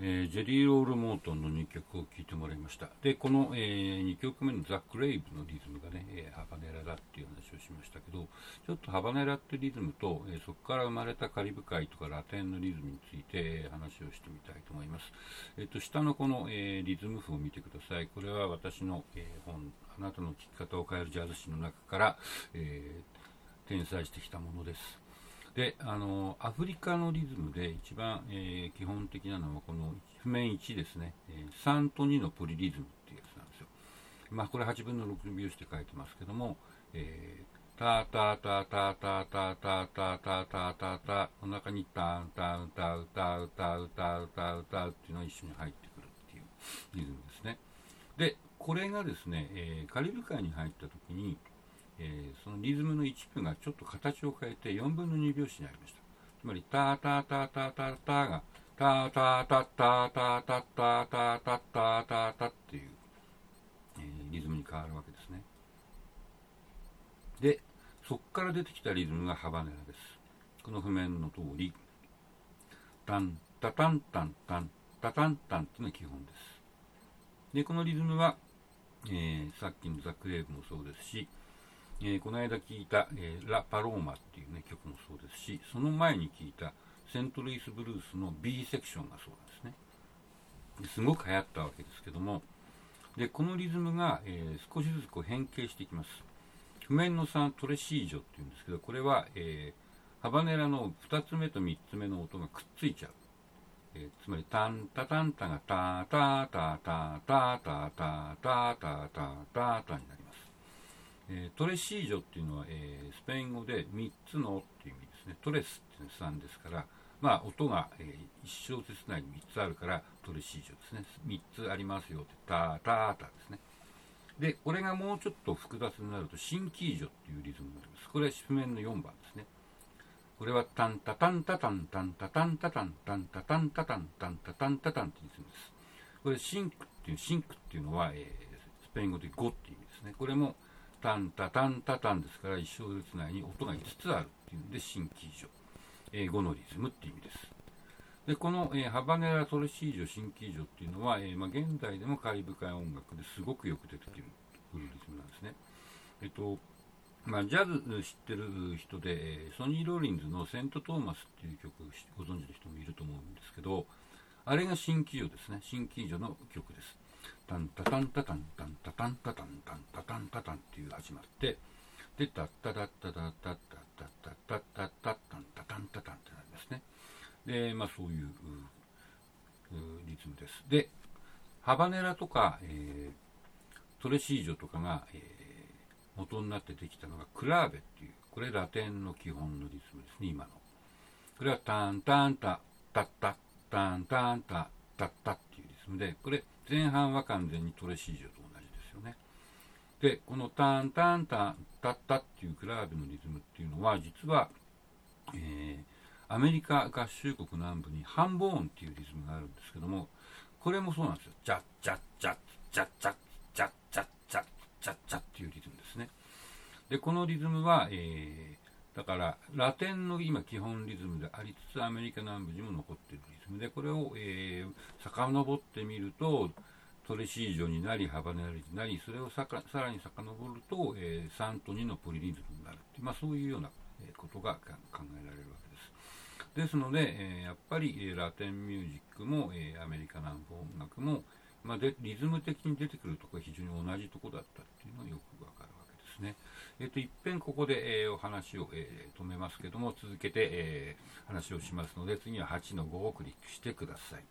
えー、ジェリー・ロール・モートンの2曲を聴いてもらいました。で、この、えー、2曲目のザ・クレイブのリズムがね、えー、ハバネラだっていう話をしましたけど、ちょっとハバネラってリズムと、えそこから生まれたカリブ海とかラテンのリズムについて、え話をしてみたいと思います。えっ、と、下のこの、えリズム譜を見てください。これは私の、え本、あなたの聴き方を変えるジャズ誌の中から、え転載してきたものです。であのアフリカのリズムで一番、えー、基本的なのはこの譜面1ですね、えー、3と2のポリリズムっていうやつなんですよ。まあ、これ8分の6拍子で書いてますけども、えー、タタタタタタタタタタタタの中にタンタンタウタウタウタウタウタウっていうのが一緒に入ってくるっていうリズムですね。で、これがですね、えー、カリブ海に入った時に、えー、そのリズムの一部がちょっと形を変えて4分の2拍子になりました。つまり、タタタタタタが、タタタタタタタタタタタタっていう、えー、リズムに変わるわけですね。で、そこから出てきたリズムがハバネラです。この譜面の通り、タン、タタンタンタン、タタンタンっていうのが基本です。で、このリズムは、えー、さっきのザ・クレーブもそうですし、えー、この間聴いた、えー、ラ・パローマっていう、ね、曲もそうですし、その前に聴いたセントルイス・ブルースの B セクションがそうなんですね。すごく流行ったわけですけども、でこのリズムが、えー、少しずつこう変形していきます。譜面の3トレシージョっていうんですけど、これは、え、ハバネラの2つ目と3つ目の音がくっついちゃう。え、つまり、タンタタンタがタタタタタタタタタタタタになります。えー、トレシージョっていうのは、えー、スペイン語で3つのっていう意味ですね。トレスっていうの3ですから、まあ、音が、えー、1小節内に3つあるからトレシージョですね。3つありますよって、タータータですね。で、これがもうちょっと複雑になると、新キージョっていうリズムになります。これは譜面の4番ですね。これはタンタタンタタンタンタタンタタンタンタタンタタンタンタタンタタンってリズムです。これ cinco っていう、 cinco っていうのは、えー、スペイン語で5っていう意味ですね。これもタンタタンタタンですから一小節内に音が5つあるっていうんで cinquillo、え、5のリズムっていう意味です。でこの、えー、ハバネラ・ tresillo cinquillo っていうのは、えー、まあ、現代でもカリブ海音楽ですごくよく出てくるリズムなんですね。えっとまあ、ジャズ知ってる人で、えソニー・ローリンズの「セント・トーマス」っていう曲ご存知の人もいると思うんですけどあれが新キージョですね。新キージョの曲です。タンタタンタタンタンタタンタタンタンタタンタタンっていう始まって、で、タッタタッタタッタッタッタッタッタッタッタンタタンタタンってなりますね。で、まあそういうリズムです。で、ハバネラとか、えー、トレシージョとかが、えー、元になってできたのがクラーベっていう、これラテンの基本のリズムですね、今の。これはタンタンタ、タッタッタンタンタ、タッタっていうリズムでこれ前半は完全にトレシージョと同じですよね。で、このタンタンタンタッタっていうクラーベのリズムっていうのは、実は、えー、アメリカ合衆国南部にハンボーンっていうリズムがあるんですけども、これもそうなんですよ。ジャッジャッジャッジャッジャッジャッジャッジャッジャッジャッっていうリズムですね。で、このリズムは、えー、だから、ラテンの今基本リズムでありつつ、アメリカ南部にも残っているリズムで、これを、えー、遡ってみると、トレシージョになり、ハバネラリになり、それをさかさらに遡ると、えー、3と2のポリリズムになるまあ、そういうようなことが考えられるわけです。ですので、えー、やっぱり、えー、ラテンミュージックも、えー、アメリカ南部音楽も、まあ、でリズム的に出てくるところが非常に同じところだったっていうのがよくわかるわけですね。えっ、と、いっぺんここで、えお話を、え止めますけども、続けて、え話をしますので、次は8の5をクリックしてください。